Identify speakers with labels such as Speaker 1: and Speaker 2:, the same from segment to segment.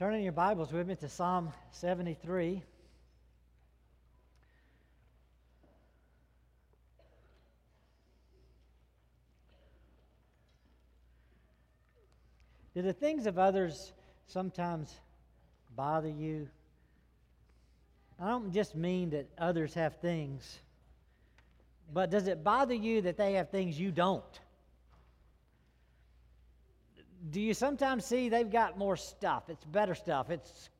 Speaker 1: Turn in your Bibles with me to Psalm 73. Do the things of others sometimes bother you? I don't just mean that others have things, but does it bother you that they have things you don't? Do you sometimes see they've got more stuff? It's better stuff, it's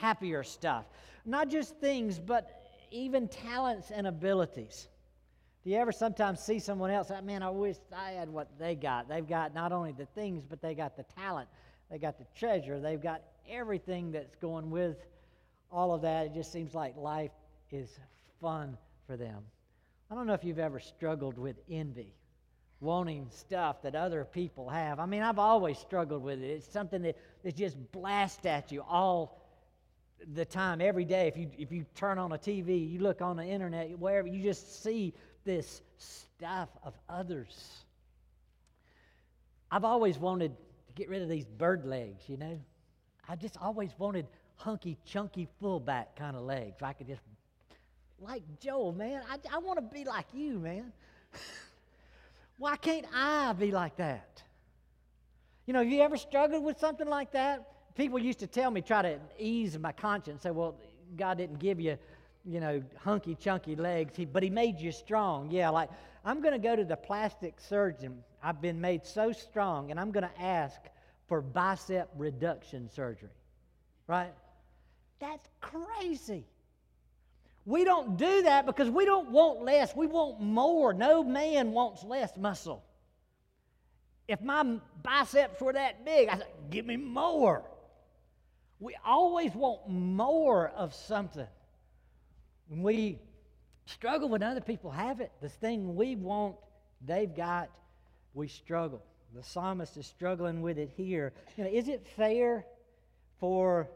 Speaker 1: happier stuff. Not just things, but even talents and abilities. Do you ever sometimes see someone else? Ah, man, I wish I had what they got. They've got not only the things, but they got the talent, they got the treasure, they've got everything that's going with all of that. It just seems like life is fun for them. I don't know if you've ever struggled with envy, wanting stuff that other people have. I mean, I've always struggled with it. It's something that, that just blasts at you all the time, every day. If you, if you turn on a TV, you look on the internet, wherever, you just see this stuff of others. I've always wanted to get rid of these bird legs, you know. I just always wanted hunky, chunky, fullback kind of legs. I could just, like Joel, man, I, I want to be like you, man. Why can't I be like that? You know, have you ever struggled with something like that? People used to tell me, try to ease my conscience, say, well, God didn't give you you know, hunky chunky legs, he, but he made you strong. Yeah, like I'm going to go to the plastic surgeon. I've been made so strong, and I'm going to ask for bicep reduction surgery. Right? That's crazy. We don't do that because we don't want less. We want more. No man wants less muscle. If my biceps were that big, I said, give me more. We always want more of something. We struggle when other people have it, the thing we want, they've got, we struggle. The psalmist is struggling with it here. You know, is it fair for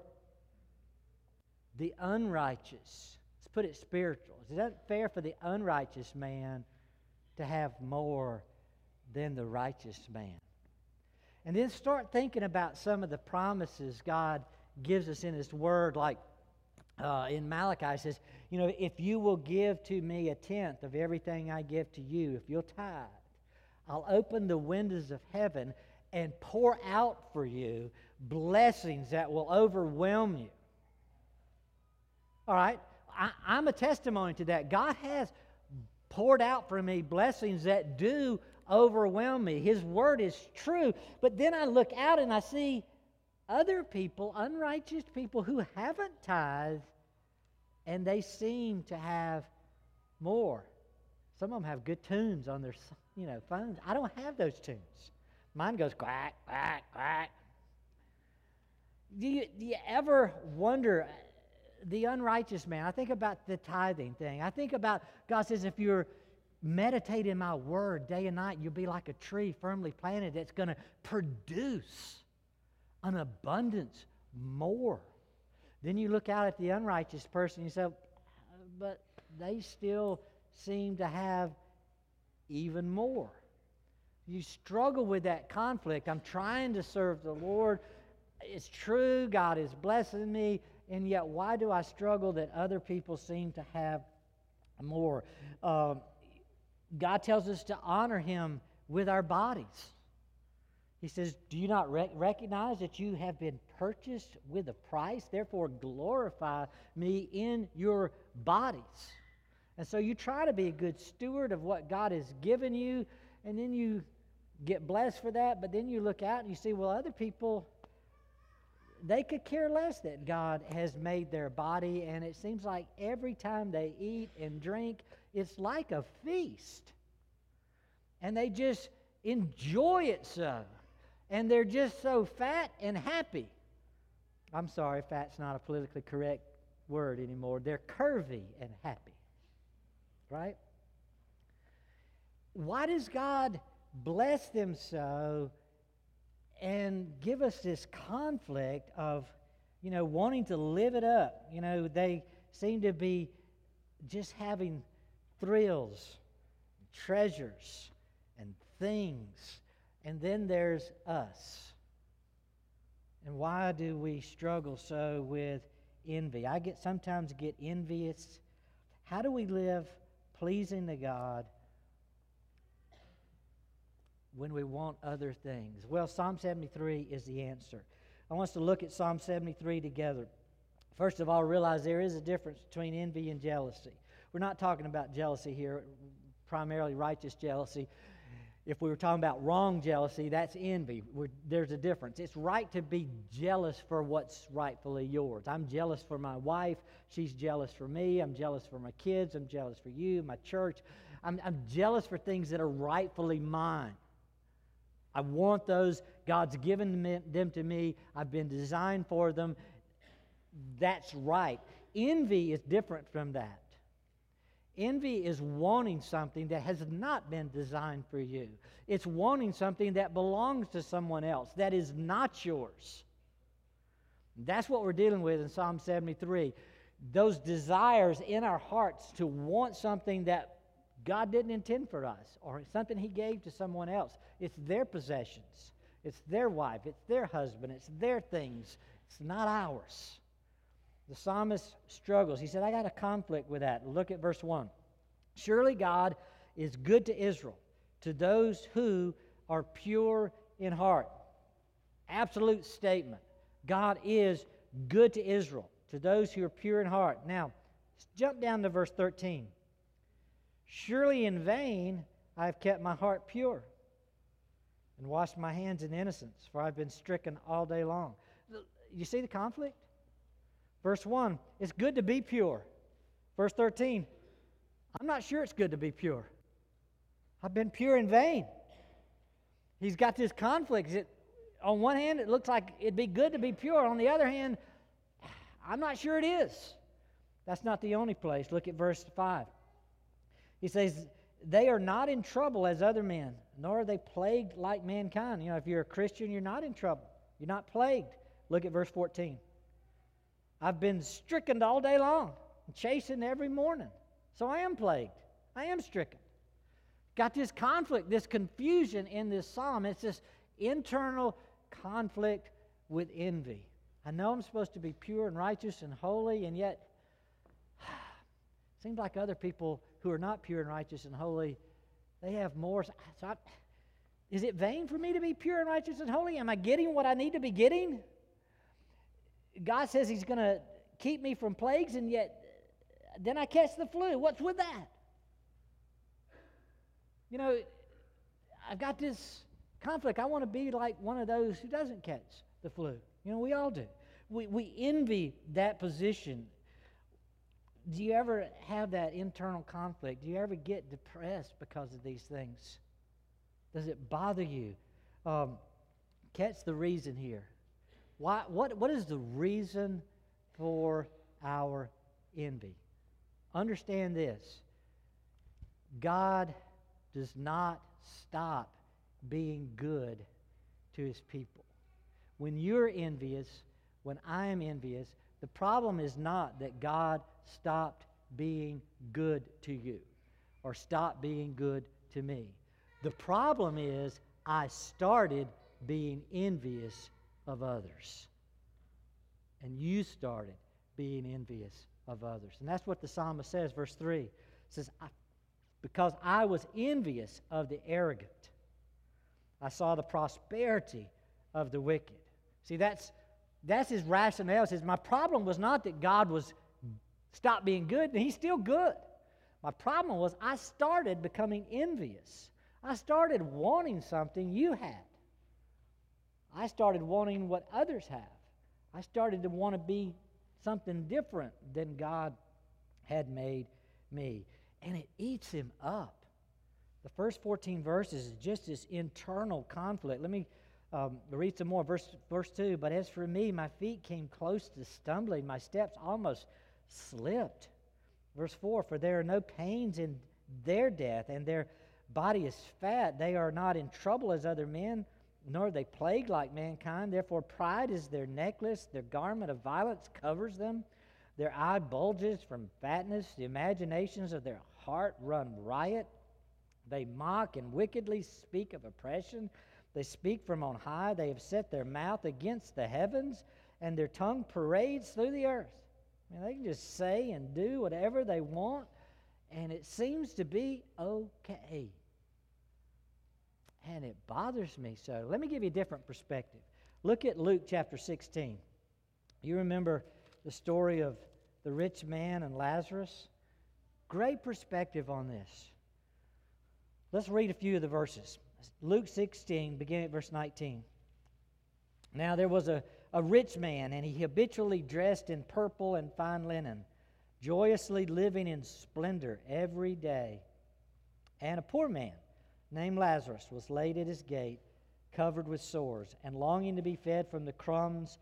Speaker 1: the unrighteous? Put it spiritual. Is that fair for the unrighteous man to have more than the righteous man? And then start thinking about some of the promises God gives us in His Word, like uh, in Malachi it says, you know, if you will give to me a tenth of everything I give to you, if you'll tithe, I'll open the windows of heaven and pour out for you blessings that will overwhelm you. All right? I, I'm a testimony to that. God has poured out for me blessings that do overwhelm me. His word is true. But then I look out and I see other people, unrighteous people who haven't tithed, and they seem to have more. Some of them have good tunes on their, you know, phones. I don't have those tunes. Mine goes quack, quack, quack. Do you, do you ever wonder the unrighteous man? I think about the tithing thing. I think about God says, if you're meditating my word day and night, you'll be like a tree firmly planted that's going to produce an abundance more. Then you look out at the unrighteous person and you say, uh, but they still seem to have even more. You struggle with that conflict. I'm trying to serve the Lord. It's true, God is blessing me, and yet why do I struggle that other people seem to have more? Uh, God tells us to honor Him with our bodies. He says, Do you not rec- recognize that you have been purchased with a price? Therefore, glorify me in your bodies. And so you try to be a good steward of what God has given you, and then you get blessed for that, but then you look out and you see, well, other people, they could care less that God has made their body, and it seems like every time they eat and drink, it's like a feast. And they just enjoy it so and they're just so fat and happy. I'm sorry, fat's not a politically correct word anymore. They're curvy and happy. Right? Why does God bless them so and give us this conflict of, you know, wanting to live it up? You know, they seem to be just having thrills, treasures, and things and then there's us. And why do we struggle so with envy? I get sometimes get envious. How do we live pleasing to God when we want other things? Well, Psalm 73 is the answer. I want us to look at Psalm 73 together. First of all, realize there is a difference between envy and jealousy. We're not talking about jealousy here, primarily righteous jealousy. If we were talking about wrong jealousy, that's envy. We're, there's a difference. It's right to be jealous for what's rightfully yours. I'm jealous for my wife. She's jealous for me. I'm jealous for my kids. I'm jealous for you, my church. I'm, I'm jealous for things that are rightfully mine. I want those. God's given them to me. I've been designed for them. That's right. Envy is different from that. Envy is wanting something that has not been designed for you. It's wanting something that belongs to someone else, that is not yours. That's what we're dealing with in Psalm 73. Those desires in our hearts to want something that God didn't intend for us or something He gave to someone else. It's their possessions, it's their wife, it's their husband, it's their things. It's not ours. The psalmist struggles. He said, I got a conflict with that. Look at verse 1. Surely God is good to Israel, to those who are pure in heart. Absolute statement. God is good to Israel, to those who are pure in heart. Now, jump down to verse 13. Surely in vain I have kept my heart pure and washed my hands in innocence, for I've been stricken all day long. You see the conflict? Verse 1, it's good to be pure. Verse 13, I'm not sure it's good to be pure. I've been pure in vain. He's got this conflict. It, on one hand, it looks like it'd be good to be pure. On the other hand, I'm not sure it is. That's not the only place. Look at verse 5. He says, They are not in trouble as other men, nor are they plagued like mankind. You know, if you're a Christian, you're not in trouble. You're not plagued. Look at verse 14. I've been stricken all day long, chasing every morning. So I am plagued. I am stricken. Got this conflict, this confusion in this psalm. It's this internal conflict with envy. I know I'm supposed to be pure and righteous and holy, and yet it seems like other people who are not pure and righteous and holy, they have more. So I, is it vain for me to be pure and righteous and holy? Am I getting what I need to be getting? God says He's going to keep me from plagues, and yet then I catch the flu. What's with that? You know, I've got this conflict. I want to be like one of those who doesn't catch the flu. You know, we all do. We, we envy that position. Do you ever have that internal conflict? Do you ever get depressed because of these things? Does it bother you? Um, catch the reason here. Why, what, what is the reason for our envy? Understand this God does not stop being good to his people. When you're envious, when I am envious, the problem is not that God stopped being good to you or stopped being good to me. The problem is I started being envious of others. And you started being envious of others. And that's what the psalmist says, verse 3. It says, Because I was envious of the arrogant, I saw the prosperity of the wicked. See, that's, that's his rationale. Says, My problem was not that God was stopped being good, and he's still good. My problem was I started becoming envious. I started wanting something you had. I started wanting what others have. I started to want to be something different than God had made me. And it eats him up. The first 14 verses is just this internal conflict. Let me um, read some more. Verse, verse 2 But as for me, my feet came close to stumbling, my steps almost slipped. Verse 4 For there are no pains in their death, and their body is fat. They are not in trouble as other men nor are they plagued like mankind. Therefore, pride is their necklace, their garment of violence covers them. Their eye bulges from fatness. The imaginations of their heart run riot. They mock and wickedly speak of oppression. They speak from on high. They have set their mouth against the heavens, and their tongue parades through the earth. I mean, they can just say and do whatever they want, and it seems to be okay. And it bothers me so. Let me give you a different perspective. Look at Luke chapter 16. You remember the story of the rich man and Lazarus? Great perspective on this. Let's read a few of the verses. Luke 16, beginning at verse 19. Now there was a, a rich man, and he habitually dressed in purple and fine linen, joyously living in splendor every day. And a poor man named Lazarus was laid at his gate, covered with sores, and longing to be fed from the crumbs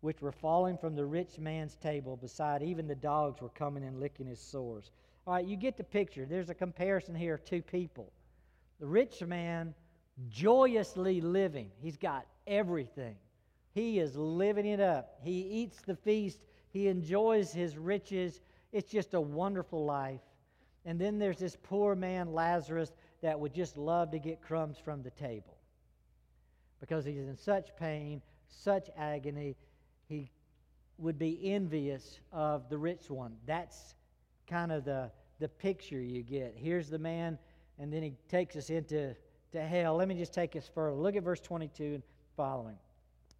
Speaker 1: which were falling from the rich man's table. Beside, even the dogs were coming and licking his sores. All right, you get the picture. There's a comparison here of two people. The rich man joyously living. He's got everything. He is living it up. He eats the feast. He enjoys his riches. It's just a wonderful life. And then there's this poor man, Lazarus, that would just love to get crumbs from the table because he's in such pain, such agony. He would be envious of the rich one. That's kind of the, the picture you get. Here's the man, and then he takes us into to hell. Let me just take us further. Look at verse 22 and following.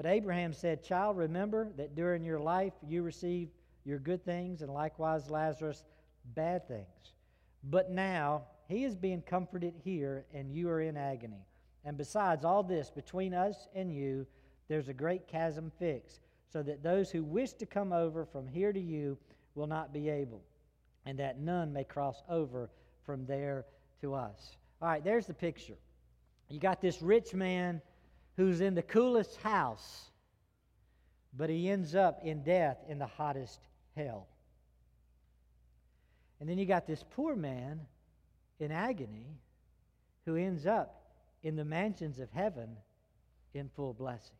Speaker 1: But Abraham said, Child, remember that during your life you received your good things, and likewise Lazarus bad things. But now he is being comforted here, and you are in agony. And besides all this, between us and you, there's a great chasm fixed, so that those who wish to come over from here to you will not be able, and that none may cross over from there to us. All right, there's the picture. You got this rich man who's in the coolest house, but he ends up in death in the hottest hell. And then you got this poor man in agony who ends up in the mansions of heaven in full blessing.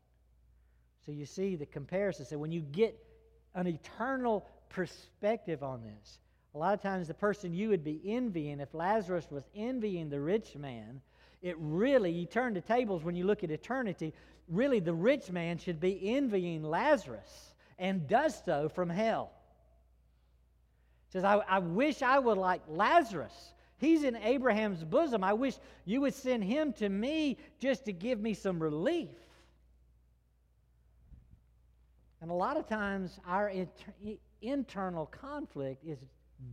Speaker 1: So you see the comparison. So when you get an eternal perspective on this, a lot of times, the person you would be envying, if Lazarus was envying the rich man, it really, you turn the tables when you look at eternity, really the rich man should be envying Lazarus and does so from hell. Says, I, I wish I would like Lazarus. He's in Abraham's bosom. I wish you would send him to me just to give me some relief. And a lot of times, our inter- internal conflict is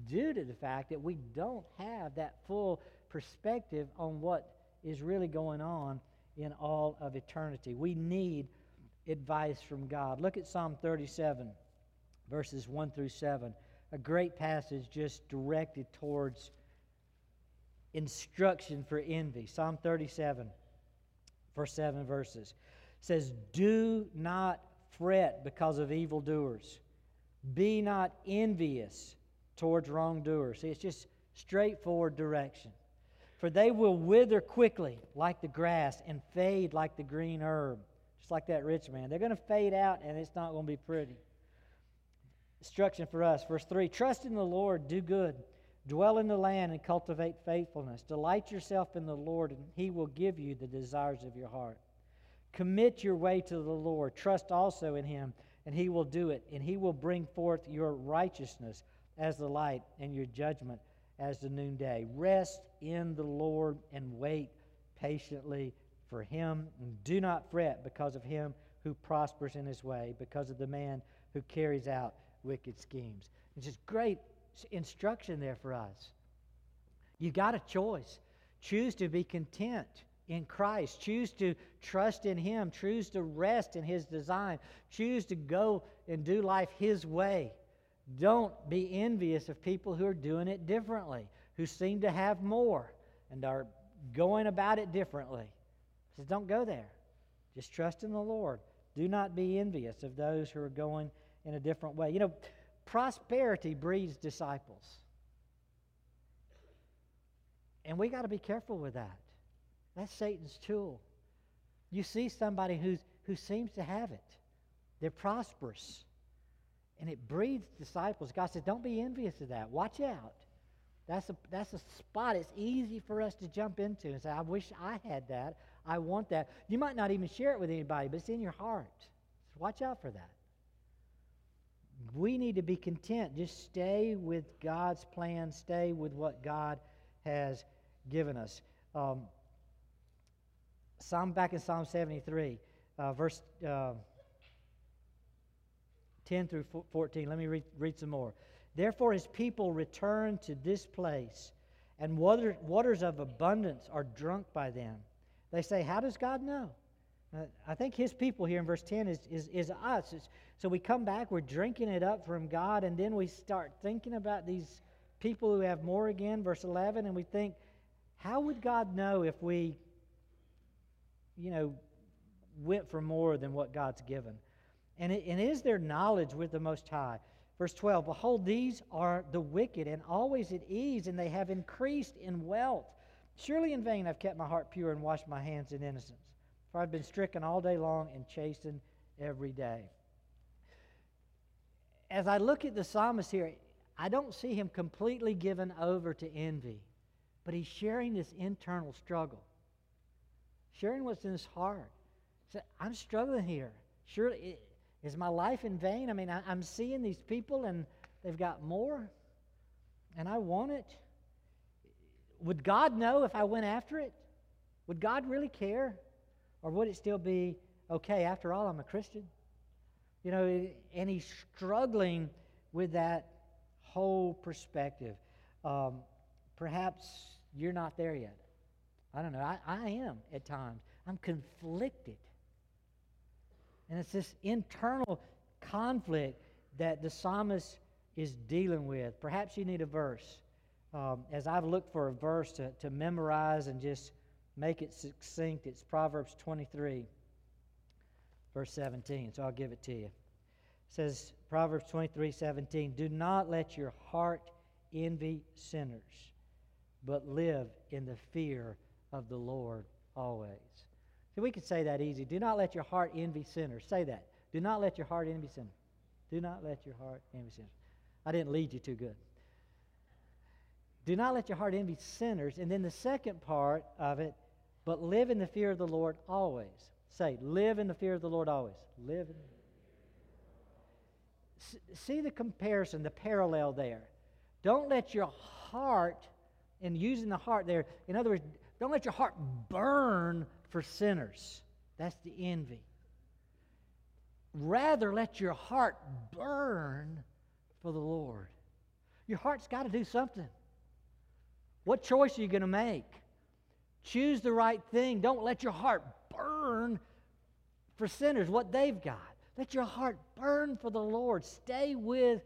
Speaker 1: due to the fact that we don't have that full perspective on what is really going on in all of eternity. We need advice from God. Look at Psalm 37, verses 1 through 7. A great passage just directed towards instruction for envy. Psalm 37, verse 7 verses says, Do not fret because of evildoers. Be not envious towards wrongdoers. See, it's just straightforward direction. For they will wither quickly like the grass and fade like the green herb, just like that rich man. They're going to fade out and it's not going to be pretty. Instruction for us. Verse 3 Trust in the Lord, do good, dwell in the land and cultivate faithfulness. Delight yourself in the Lord, and he will give you the desires of your heart. Commit your way to the Lord. Trust also in him, and he will do it, and he will bring forth your righteousness as the light, and your judgment as the noonday. Rest in the Lord and wait patiently for him. And do not fret because of him who prospers in his way, because of the man who carries out wicked schemes. It's just great instruction there for us. You got a choice. Choose to be content in Christ. Choose to trust in Him. Choose to rest in His design. Choose to go and do life His way. Don't be envious of people who are doing it differently, who seem to have more and are going about it differently. He says, don't go there. Just trust in the Lord. Do not be envious of those who are going in a different way. You know, prosperity breeds disciples. And we got to be careful with that. That's Satan's tool. You see somebody who's, who seems to have it, they're prosperous, and it breeds disciples. God says, don't be envious of that. Watch out. That's a, that's a spot it's easy for us to jump into and say, I wish I had that. I want that. You might not even share it with anybody, but it's in your heart. So watch out for that. We need to be content. Just stay with God's plan, stay with what God has given us. Um, Psalm back in Psalm 73, uh, verse uh, 10 through 14. Let me read, read some more. Therefore, his people return to this place, and water, waters of abundance are drunk by them. They say, How does God know? Uh, I think his people here in verse 10 is, is, is us. It's, so we come back, we're drinking it up from God, and then we start thinking about these people who have more again, verse 11, and we think, How would God know if we, you know, went for more than what God's given? And, it, and is there knowledge with the Most High? Verse 12 Behold, these are the wicked, and always at ease, and they have increased in wealth. Surely in vain I've kept my heart pure and washed my hands in innocence, for I've been stricken all day long and chastened every day. As I look at the psalmist here, I don't see him completely given over to envy, but he's sharing this internal struggle, sharing what's in his heart. So I'm struggling here. Surely, is my life in vain? I mean, I, am seeing these people and they've got more, and I want it. Would God know if I went after it? Would God really care? Or would it still be okay? After all, I'm a Christian. You know, and he's struggling with that whole perspective. Um, perhaps you're not there yet. I don't know. I, I am at times. I'm conflicted. And it's this internal conflict that the psalmist is dealing with. Perhaps you need a verse. Um, as I've looked for a verse to, to memorize and just make it succinct, it's Proverbs 23, verse 17. So I'll give it to you. It says, Proverbs 23, 17, Do not let your heart envy sinners, but live in the fear of the Lord always. See, we could say that easy. Do not let your heart envy sinners. Say that. Do not let your heart envy sinners. Do not let your heart envy sinners. I didn't lead you too good. Do not let your heart envy sinners. And then the second part of it, but live in the fear of the Lord always. Say, live in the fear of the Lord always. Live in. See the comparison, the parallel there. Don't let your heart, and using the heart there, in other words, don't let your heart burn for sinners. That's the envy. Rather, let your heart burn for the Lord. Your heart's got to do something. What choice are you going to make? Choose the right thing. Don't let your heart burn for sinners, what they've got. Let your heart burn for the Lord. Stay with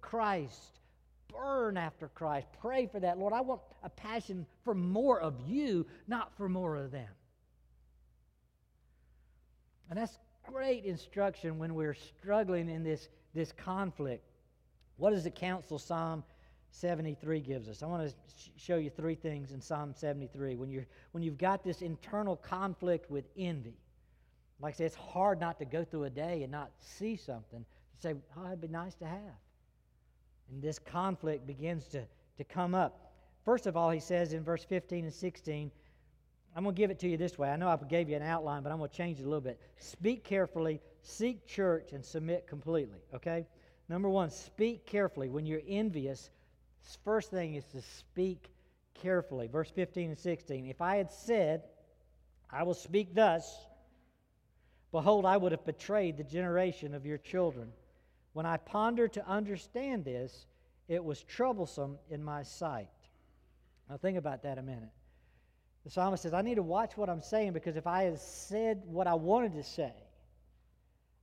Speaker 1: Christ. Burn after Christ. Pray for that. Lord, I want a passion for more of you, not for more of them. And that's great instruction when we're struggling in this, this conflict. What does the counsel Psalm 73 gives us? I want to sh- show you three things in Psalm 73. When, you're, when you've got this internal conflict with envy, like I say, it's hard not to go through a day and not see something to say, oh, it'd be nice to have. And this conflict begins to, to come up. First of all, he says in verse 15 and 16, I'm going to give it to you this way. I know I gave you an outline, but I'm going to change it a little bit. Speak carefully, seek church, and submit completely. Okay? Number one, speak carefully. When you're envious, first thing is to speak carefully. Verse 15 and 16. If I had said, I will speak thus, behold, I would have betrayed the generation of your children. When I pondered to understand this, it was troublesome in my sight. Now, think about that a minute. The psalmist says, I need to watch what I'm saying because if I had said what I wanted to say,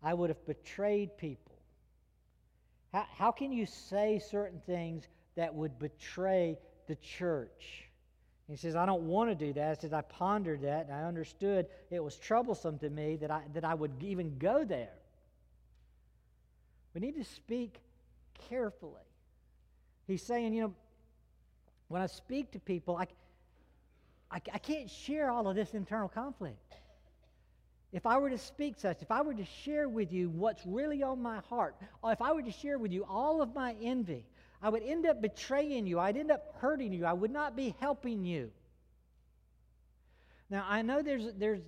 Speaker 1: I would have betrayed people. How, how can you say certain things that would betray the church? He says, I don't want to do that. He says, I pondered that and I understood it was troublesome to me that I, that I would even go there. We need to speak carefully. He's saying, you know, when I speak to people, I, I, I can't share all of this internal conflict. If I were to speak such, if I were to share with you what's really on my heart, or if I were to share with you all of my envy, I would end up betraying you. I'd end up hurting you. I would not be helping you. Now, I know there's, there's,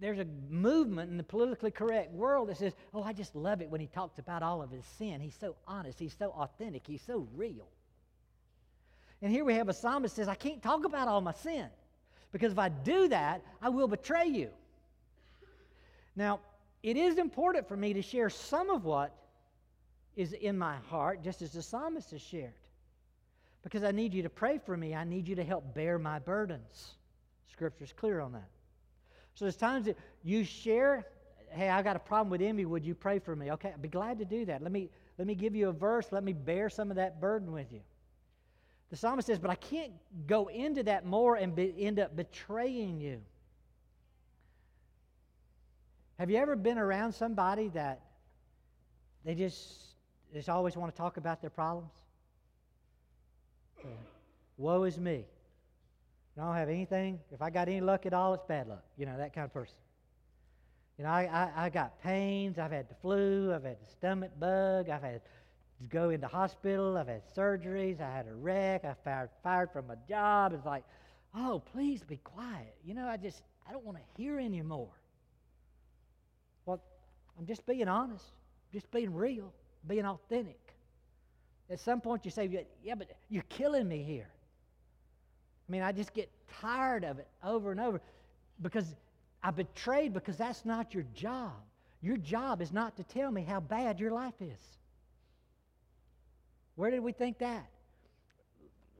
Speaker 1: there's a movement in the politically correct world that says, oh, I just love it when he talks about all of his sin. He's so honest, he's so authentic, he's so real. And here we have a psalmist says, I can't talk about all my sin because if I do that, I will betray you. Now, it is important for me to share some of what is in my heart, just as the psalmist has shared. Because I need you to pray for me. I need you to help bear my burdens. Scripture's clear on that. So there's times that you share, hey, I got a problem with envy. Would you pray for me? Okay, I'd be glad to do that. Let me, let me give you a verse. Let me bear some of that burden with you. The psalmist says, but I can't go into that more and be, end up betraying you. Have you ever been around somebody that they just, just always want to talk about their problems? Woe is me. I don't have anything. If I got any luck at all, it's bad luck. You know, that kind of person. You know, I, I, I got pains. I've had the flu. I've had the stomach bug. I've had go into hospital. I've had surgeries. I had a wreck. I fired fired from a job. It's like, oh, please be quiet. You know, I just I don't want to hear anymore. Well, I'm just being honest, just being real, being authentic. At some point, you say, yeah, but you're killing me here. I mean, I just get tired of it over and over because I betrayed because that's not your job. Your job is not to tell me how bad your life is. Where did we think that?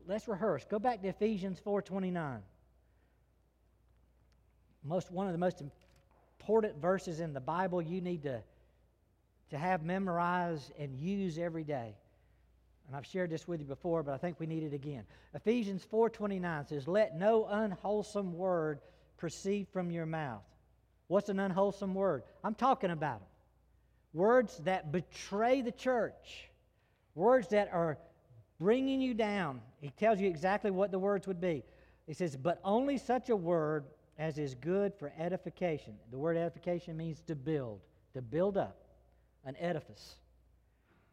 Speaker 1: Let's rehearse. Go back to Ephesians 4:29. Most one of the most important verses in the Bible you need to, to have memorized and use every day. And I've shared this with you before, but I think we need it again. Ephesians 4:29 says, "Let no unwholesome word proceed from your mouth." What's an unwholesome word? I'm talking about them. Words that betray the church Words that are bringing you down. He tells you exactly what the words would be. He says, But only such a word as is good for edification. The word edification means to build, to build up an edifice.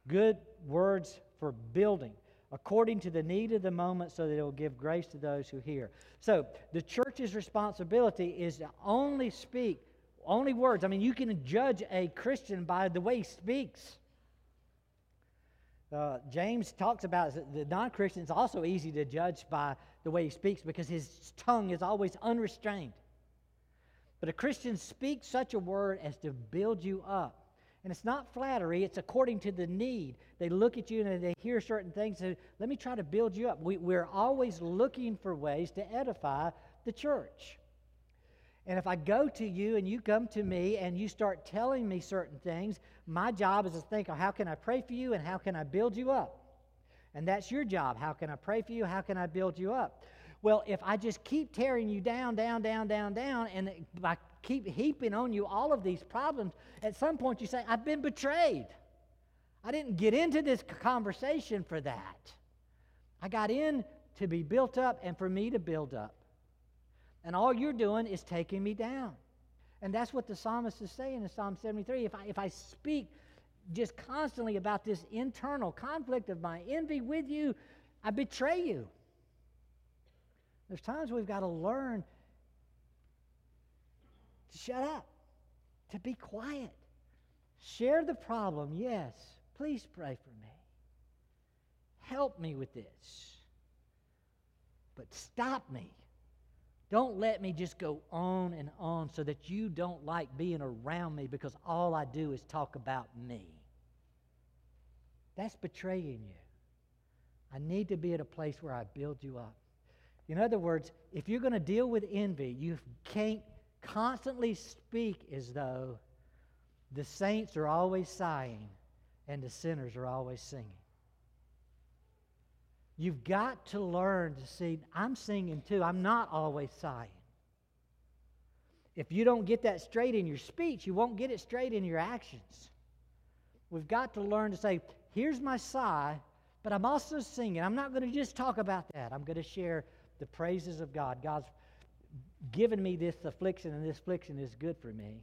Speaker 1: Good words for building according to the need of the moment so that it will give grace to those who hear. So, the church's responsibility is to only speak, only words. I mean, you can judge a Christian by the way he speaks. Uh, James talks about the non Christian is also easy to judge by the way he speaks because his tongue is always unrestrained. But a Christian speaks such a word as to build you up. And it's not flattery, it's according to the need. They look at you and they hear certain things and say, Let me try to build you up. We, we're always looking for ways to edify the church. And if I go to you and you come to me and you start telling me certain things, my job is to think, how can I pray for you and how can I build you up? And that's your job. How can I pray for you? How can I build you up? Well, if I just keep tearing you down, down, down, down, down, and I keep heaping on you all of these problems, at some point you say, I've been betrayed. I didn't get into this conversation for that. I got in to be built up and for me to build up. And all you're doing is taking me down. And that's what the psalmist is saying in Psalm 73. If I, if I speak just constantly about this internal conflict of my envy with you, I betray you. There's times we've got to learn to shut up, to be quiet. Share the problem, yes. Please pray for me. Help me with this. But stop me don't let me just go on and on so that you don't like being around me because all I do is talk about me. That's betraying you. I need to be at a place where I build you up. In other words, if you're going to deal with envy, you can't constantly speak as though the saints are always sighing and the sinners are always singing. You've got to learn to see, I'm singing too. I'm not always sighing. If you don't get that straight in your speech, you won't get it straight in your actions. We've got to learn to say, here's my sigh, but I'm also singing. I'm not going to just talk about that. I'm going to share the praises of God. God's given me this affliction, and this affliction is good for me.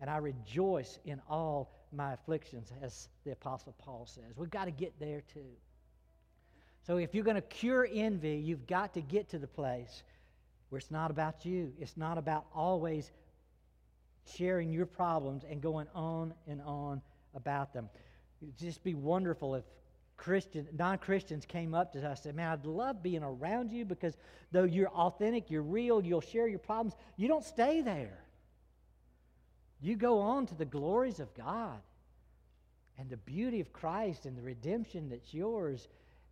Speaker 1: And I rejoice in all my afflictions, as the Apostle Paul says. We've got to get there too. So if you're going to cure envy, you've got to get to the place where it's not about you. It's not about always sharing your problems and going on and on about them. It'd just be wonderful if Christian, non-Christians came up to us and said, Man, I'd love being around you because though you're authentic, you're real, you'll share your problems, you don't stay there. You go on to the glories of God and the beauty of Christ and the redemption that's yours.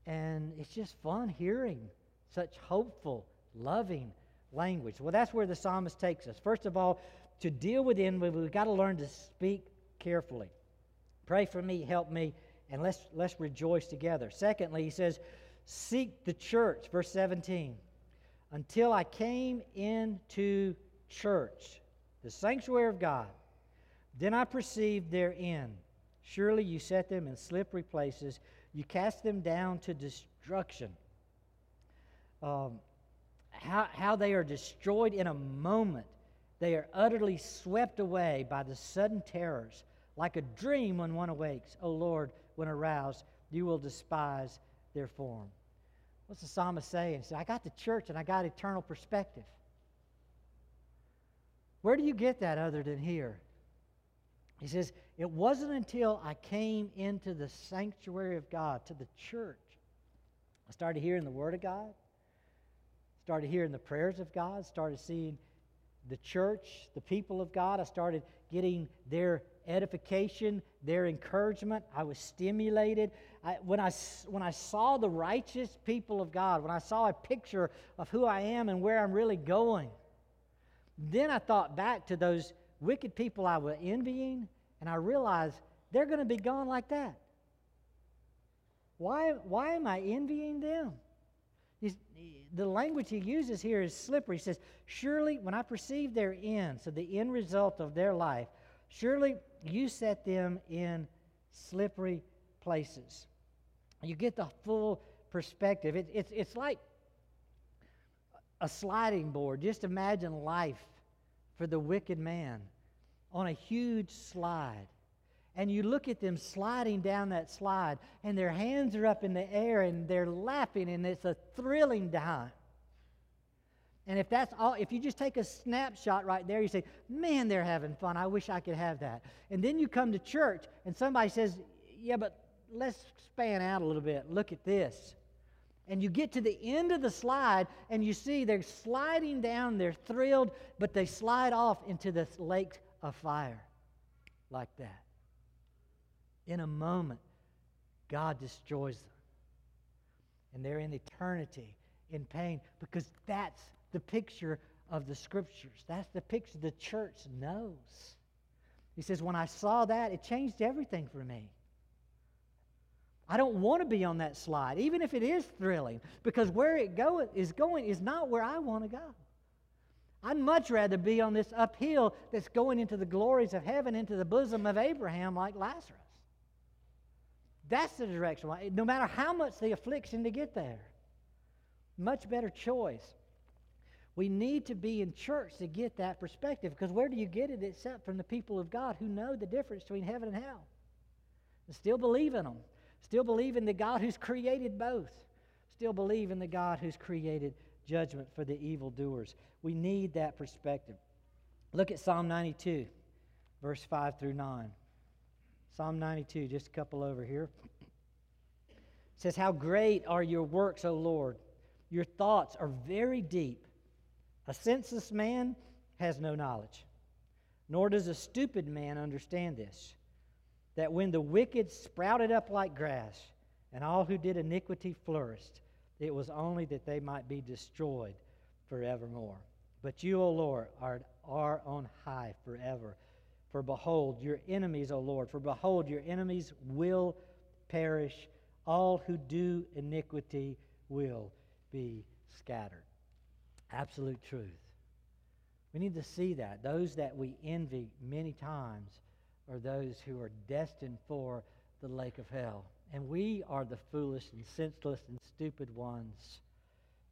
Speaker 1: And it's just fun hearing such hopeful, loving language. Well, that's where the psalmist takes us. First of all, to deal with envy, we've got to learn to speak carefully. Pray for me, help me, and let's, let's rejoice together. Secondly, he says, Seek the church, verse 17, until I came into church, the sanctuary of God. Then I perceived their end. Surely you set them in slippery places, you cast them down to destruction. Um, how, how they are destroyed in a moment. They are utterly swept away by the sudden terrors, like a dream when one awakes. O Lord, when aroused, you will despise their form. What's the psalmist saying? He said, I got the church and I got eternal perspective. Where do you get that other than here? He says, It wasn't until I came into the sanctuary of God, to the church, I started hearing the Word of God, started hearing the prayers of God, started seeing the church, the people of God. I started getting their edification, their encouragement. I was stimulated. I, when, I, when I saw the righteous people of God, when I saw a picture of who I am and where I'm really going, then I thought back to those wicked people I was envying, and I realized they're going to be gone like that. Why, why am I envying them? He's, the language he uses here is slippery. He says, Surely when I perceive their end, so the end result of their life, surely you set them in slippery places. You get the full perspective. It, it's, it's like a sliding board. Just imagine life for the wicked man on a huge slide and you look at them sliding down that slide, and their hands are up in the air and they're laughing, and it's a thrilling time. And if that's all, if you just take a snapshot right there, you say, Man, they're having fun. I wish I could have that. And then you come to church and somebody says, Yeah, but let's span out a little bit. Look at this. And you get to the end of the slide and you see they're sliding down, they're thrilled, but they slide off into this lake of fire like that in a moment, God destroys them. And they're in eternity in pain because that's the picture of the scriptures. That's the picture the church knows. He says, When I saw that, it changed everything for me. I don't want to be on that slide, even if it is thrilling, because where it go, is going is not where I want to go. I'd much rather be on this uphill that's going into the glories of heaven, into the bosom of Abraham, like Lazarus. That's the direction. No matter how much the affliction to get there. Much better choice. We need to be in church to get that perspective because where do you get it except from the people of God who know the difference between heaven and hell? And still believe in them. Still believe in the God who's created both. Still believe in the God who's created judgment for the evildoers. We need that perspective. Look at Psalm 92, verse 5 through 9. Psalm 92, just a couple over here. It says, How great are your works, O Lord! Your thoughts are very deep. A senseless man has no knowledge, nor does a stupid man understand this. That when the wicked sprouted up like grass, and all who did iniquity flourished, it was only that they might be destroyed forevermore. But you, O Lord, are, are on high forever. For behold, your enemies, O Lord, for behold, your enemies will perish all who do iniquity will be scattered. Absolute truth. We need to see that. Those that we envy many times are those who are destined for the lake of hell. And we are the foolish and senseless and stupid ones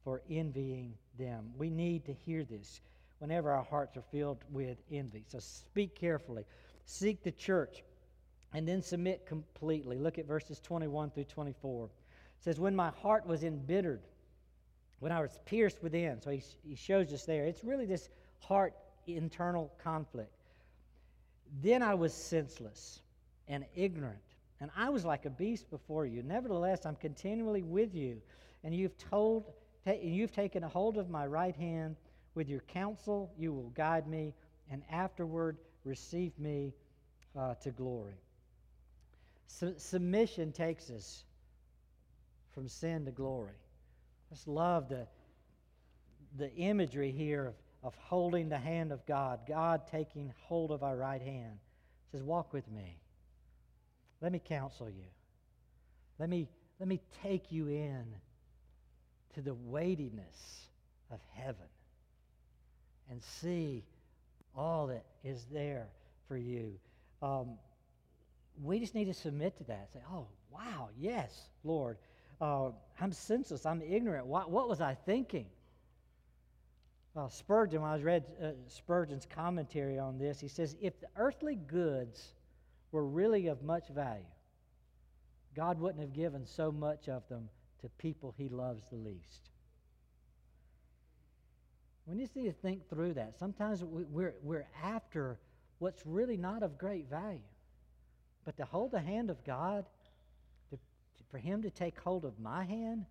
Speaker 1: for envying them. We need to hear this whenever our hearts are filled with envy. So speak carefully. Seek the church and then submit completely. Look at verses 21 through 24. It says, When my heart was embittered, when I was pierced within. So he, he shows us there. It's really this heart internal conflict. Then I was senseless and ignorant, and I was like a beast before you. Nevertheless, I'm continually with you, and you've told, ta- you've taken a hold of my right hand. With your counsel, you will guide me, and afterward receive me uh, to glory. Su- submission takes us from sin to glory. I just love the, the imagery here of, of holding the hand of God, God taking hold of our right hand. He says, Walk with me. Let me counsel you. Let me, let me take you in to the weightiness of heaven and see all that is there for you. Um, we just need to submit to that. Say, oh, wow, yes, Lord. Uh, I'm senseless. I'm ignorant. What, what was I thinking? Uh, Spurgeon, when I read uh, Spurgeon's commentary on this, he says, if the earthly goods were really of much value, God wouldn't have given so much of them to people he loves the least. We just need to think through that. Sometimes we're, we're after what's really not of great value. But to hold the hand of God, to, for Him to take hold of my hand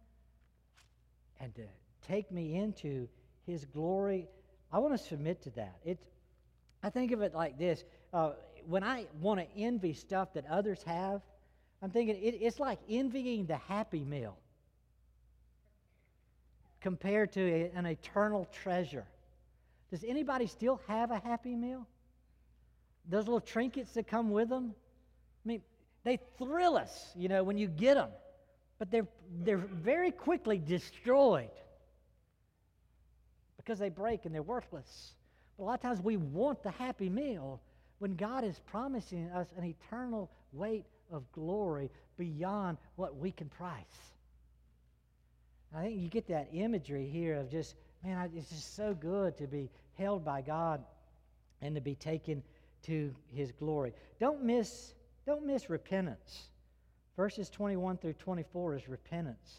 Speaker 1: and to take me into His glory, I want to submit to that. It's, I think of it like this uh, when I want to envy stuff that others have, I'm thinking it, it's like envying the happy meal compared to a, an eternal treasure. Does anybody still have a happy meal? Those little trinkets that come with them? I mean, they thrill us, you know, when you get them, but they're, they're very quickly destroyed because they break and they're worthless. But a lot of times we want the happy meal when God is promising us an eternal weight of glory beyond what we can price. I think you get that imagery here of just, man, it's just so good to be held by God and to be taken to his glory. Don't miss don't miss repentance. Verses 21 through 24 is repentance.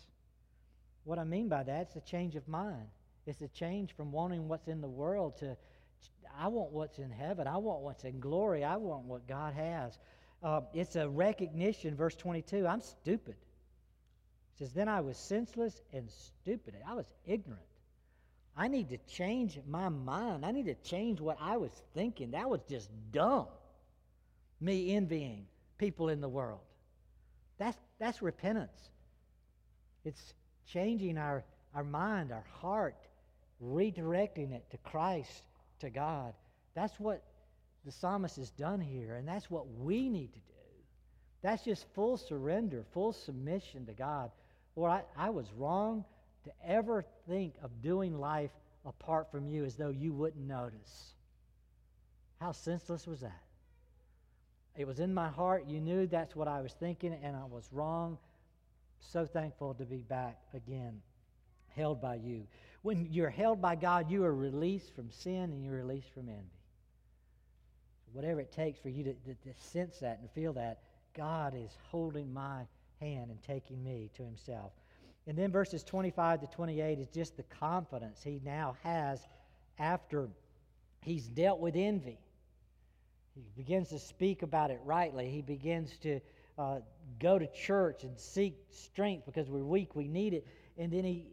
Speaker 1: What I mean by that is a change of mind. It's a change from wanting what's in the world to, I want what's in heaven. I want what's in glory. I want what God has. Uh, it's a recognition, verse 22, I'm stupid. It says, Then I was senseless and stupid. I was ignorant. I need to change my mind. I need to change what I was thinking. That was just dumb. Me envying people in the world. That's, that's repentance. It's changing our, our mind, our heart, redirecting it to Christ, to God. That's what the psalmist has done here, and that's what we need to do. That's just full surrender, full submission to God. Lord, I, I was wrong to ever think of doing life apart from you as though you wouldn't notice. How senseless was that? It was in my heart. You knew that's what I was thinking, and I was wrong. So thankful to be back again, held by you. When you're held by God, you are released from sin and you're released from envy. Whatever it takes for you to, to, to sense that and feel that, God is holding my hand and taking me to himself. And then verses 25 to 28 is just the confidence he now has after he's dealt with envy. He begins to speak about it rightly. He begins to uh, go to church and seek strength because we're weak, we need it. And then he,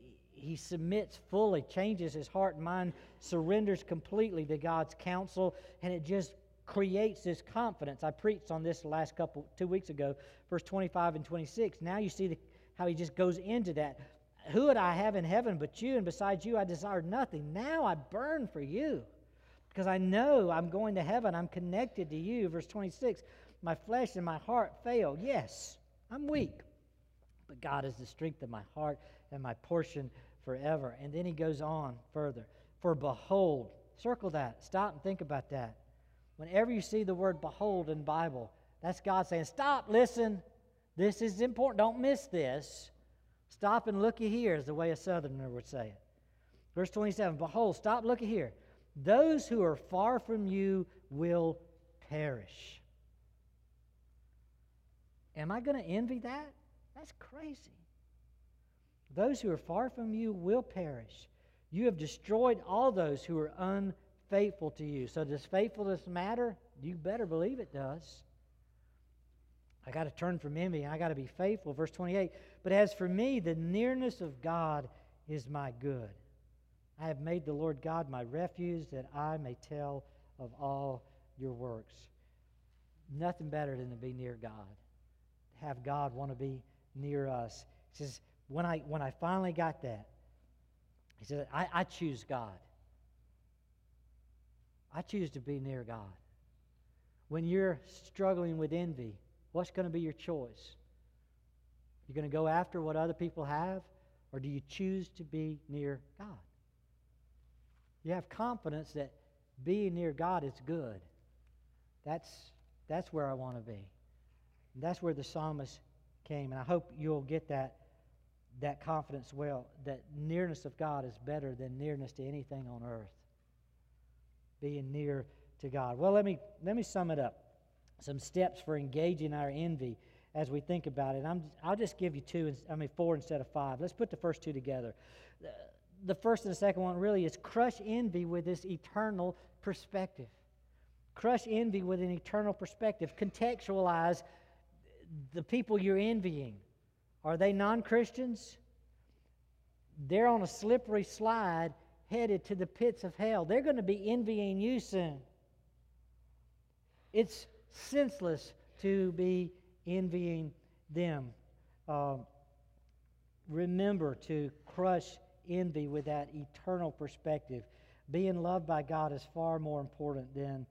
Speaker 1: he submits fully, changes his heart and mind, surrenders completely to God's counsel, and it just creates this confidence. I preached on this last couple, two weeks ago, verse 25 and 26. Now you see the, how he just goes into that. Who would I have in heaven but you? And besides you, I desire nothing. Now I burn for you because I know I'm going to heaven. I'm connected to you. Verse 26 My flesh and my heart fail. Yes, I'm weak. But God is the strength of my heart and my portion forever. And then he goes on further. For behold, circle that. Stop and think about that. Whenever you see the word behold in Bible, that's God saying, Stop, listen. This is important. Don't miss this. Stop and looky here, is the way a southerner would say it. Verse 27 Behold, stop, looky here. Those who are far from you will perish. Am I going to envy that? That's crazy. Those who are far from you will perish. You have destroyed all those who are unfaithful to you. So, does faithfulness matter? You better believe it does. I got to turn from envy. I got to be faithful. Verse 28 But as for me, the nearness of God is my good. I have made the Lord God my refuge that I may tell of all your works. Nothing better than to be near God, have God want to be near us. He says, when I, when I finally got that, he said, I, I choose God. I choose to be near God. When you're struggling with envy, what's going to be your choice? You're going to go after what other people have, or do you choose to be near God? You have confidence that being near God is good. That's, that's where I want to be. And that's where the psalmist came. And I hope you'll get that, that confidence well, that nearness of God is better than nearness to anything on earth. Being near to God. Well, let me, let me sum it up. Some steps for engaging our envy as we think about it. I'm, I'll just give you two, I mean, four instead of five. Let's put the first two together the first and the second one really is crush envy with this eternal perspective. Crush envy with an eternal perspective. Contextualize the people you're envying. Are they non Christians? They're on a slippery slide headed to the pits of hell. They're going to be envying you soon. It's senseless to be envying them. Um, remember to crush envy with that eternal perspective. Being loved by God is far more important than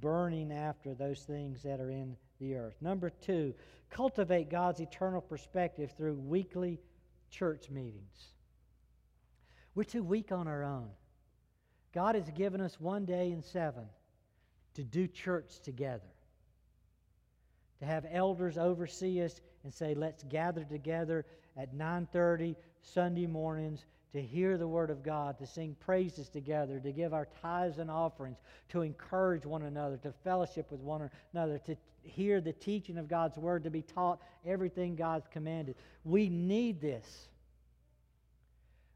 Speaker 1: burning after those things that are in the earth. Number two, cultivate God's eternal perspective through weekly church meetings. We're too weak on our own. God has given us one day in seven to do church together, to have elders oversee us and say, let's gather together at 9.30 Sunday mornings to hear the Word of God, to sing praises together, to give our tithes and offerings, to encourage one another, to fellowship with one another, to hear the teaching of God's Word, to be taught everything God's commanded. We need this.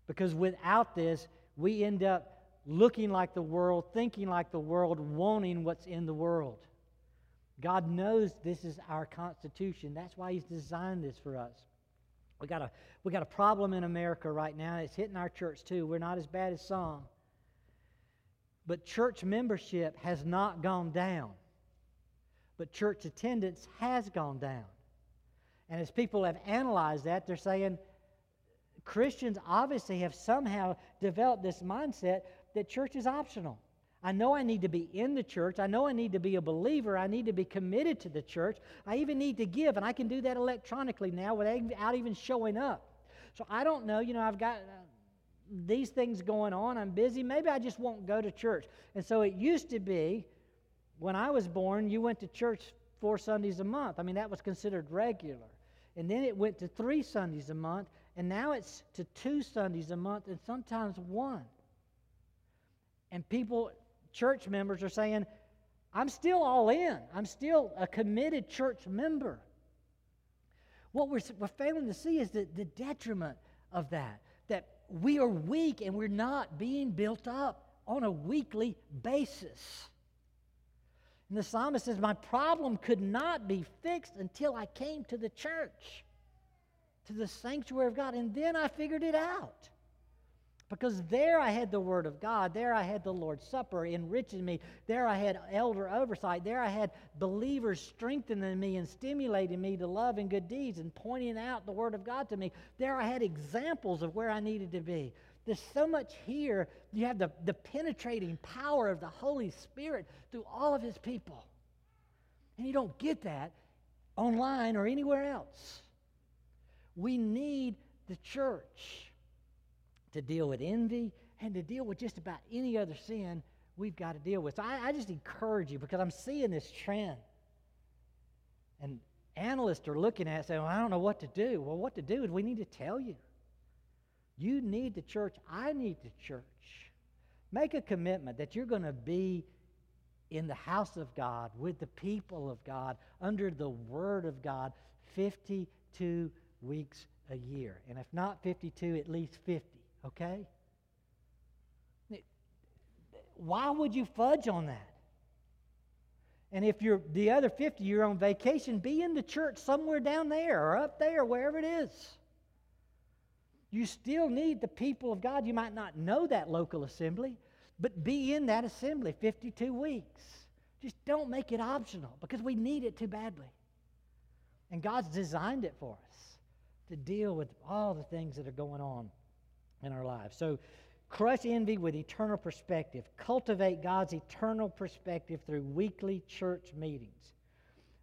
Speaker 1: Because without this, we end up looking like the world, thinking like the world, wanting what's in the world. God knows this is our constitution. That's why He's designed this for us. We got a we got a problem in America right now. It's hitting our church too. We're not as bad as some. But church membership has not gone down. But church attendance has gone down. And as people have analyzed that, they're saying Christians obviously have somehow developed this mindset that church is optional. I know I need to be in the church. I know I need to be a believer. I need to be committed to the church. I even need to give, and I can do that electronically now without even showing up. So I don't know, you know, I've got uh, these things going on. I'm busy. Maybe I just won't go to church. And so it used to be when I was born, you went to church four Sundays a month. I mean, that was considered regular. And then it went to three Sundays a month, and now it's to two Sundays a month and sometimes one. And people church members are saying, I'm still all in. I'm still a committed church member. What we're, we're failing to see is the, the detriment of that, that we are weak and we're not being built up on a weekly basis. And the psalmist says, My problem could not be fixed until I came to the church, to the sanctuary of God, and then I figured it out. Because there I had the Word of God. There I had the Lord's Supper enriching me. There I had elder oversight. There I had believers strengthening me and stimulating me to love and good deeds and pointing out the Word of God to me. There I had examples of where I needed to be. There's so much here. You have the, the penetrating power of the Holy Spirit through all of His people. And you don't get that online or anywhere else. We need the church to deal with envy and to deal with just about any other sin we've got to deal with. So I, I just encourage you because I'm seeing this trend. And analysts are looking at it saying, well, I don't know what to do. Well, what to do is we need to tell you. You need the church. I need the church. Make a commitment that you're going to be in the house of God, with the people of God, under the Word of God, 52 weeks a year. And if not 52, at least 50, okay? Why would you fudge on that? And if you're the other 50, you're on vacation, be in the church somewhere down there or up there, wherever it is. You still need the people of God. You might not know that local assembly, but be in that assembly 52 weeks. Just don't make it optional because we need it too badly. And God's designed it for us to deal with all the things that are going on in our lives. So, crush envy with eternal perspective. Cultivate God's eternal perspective through weekly church meetings.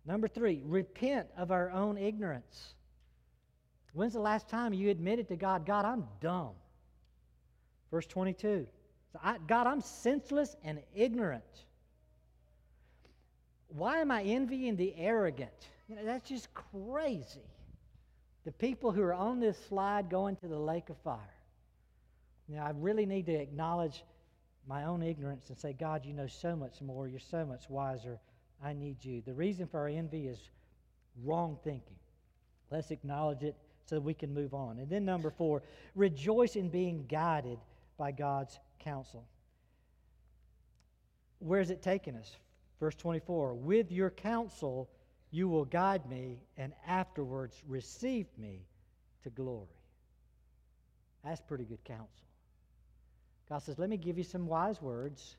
Speaker 1: Number three, repent of our own ignorance. When's the last time you admitted to God, God, I'm dumb? Verse 22. So I, God, I'm senseless and ignorant. Why am I envying the arrogant? You know, that's just crazy. The people who are on this slide going to the lake of fire. Now, I really need to acknowledge my own ignorance and say, God, you know so much more. You're so much wiser. I need you. The reason for our envy is wrong thinking. Let's acknowledge it so we can move on. And then, number four, rejoice in being guided by God's counsel. Where's it taking us? Verse 24 With your counsel you will guide me, and afterwards receive me to glory. That's pretty good counsel. God says, Let me give you some wise words,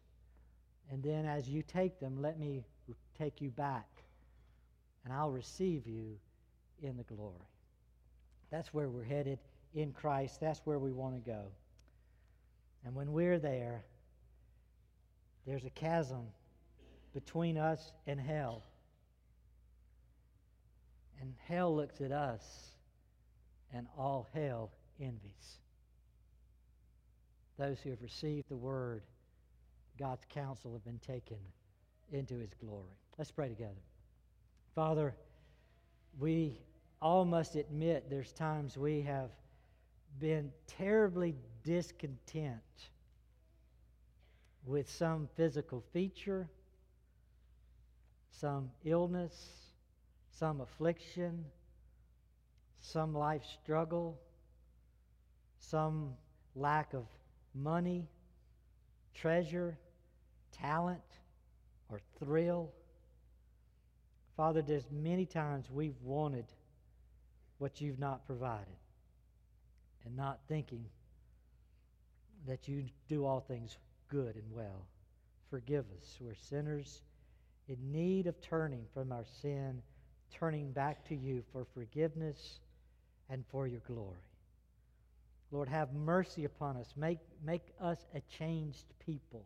Speaker 1: and then as you take them, let me take you back, and I'll receive you in the glory. That's where we're headed in Christ. That's where we want to go. And when we're there, there's a chasm between us and hell. And hell looks at us, and all hell envies. Those who have received the word, God's counsel, have been taken into his glory. Let's pray together. Father, we all must admit there's times we have been terribly discontent with some physical feature, some illness, some affliction, some life struggle, some lack of money, treasure, talent, or thrill. Father, there's many times we've wanted what you've not provided and not thinking that you do all things good and well. Forgive us. We're sinners in need of turning from our sin, turning back to you for forgiveness and for your glory. Lord, have mercy upon us. Make, make us a changed people.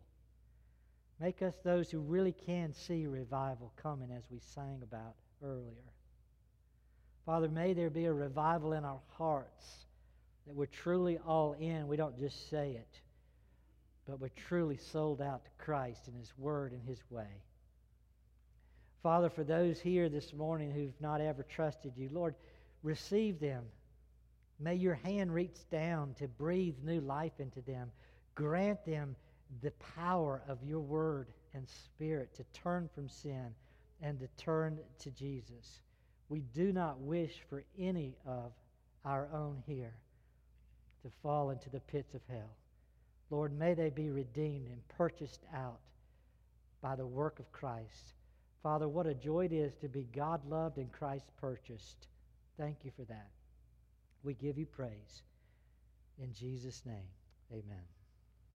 Speaker 1: Make us those who really can see revival coming as we sang about earlier. Father, may there be a revival in our hearts that we're truly all in. We don't just say it, but we're truly sold out to Christ and His Word and His way. Father, for those here this morning who've not ever trusted you, Lord, receive them. May your hand reach down to breathe new life into them. Grant them the power of your word and spirit to turn from sin and to turn to Jesus. We do not wish for any of our own here to fall into the pits of hell. Lord, may they be redeemed and purchased out by the work of Christ. Father, what a joy it is to be God loved and Christ purchased. Thank you for that. We give you praise. In Jesus' name, amen.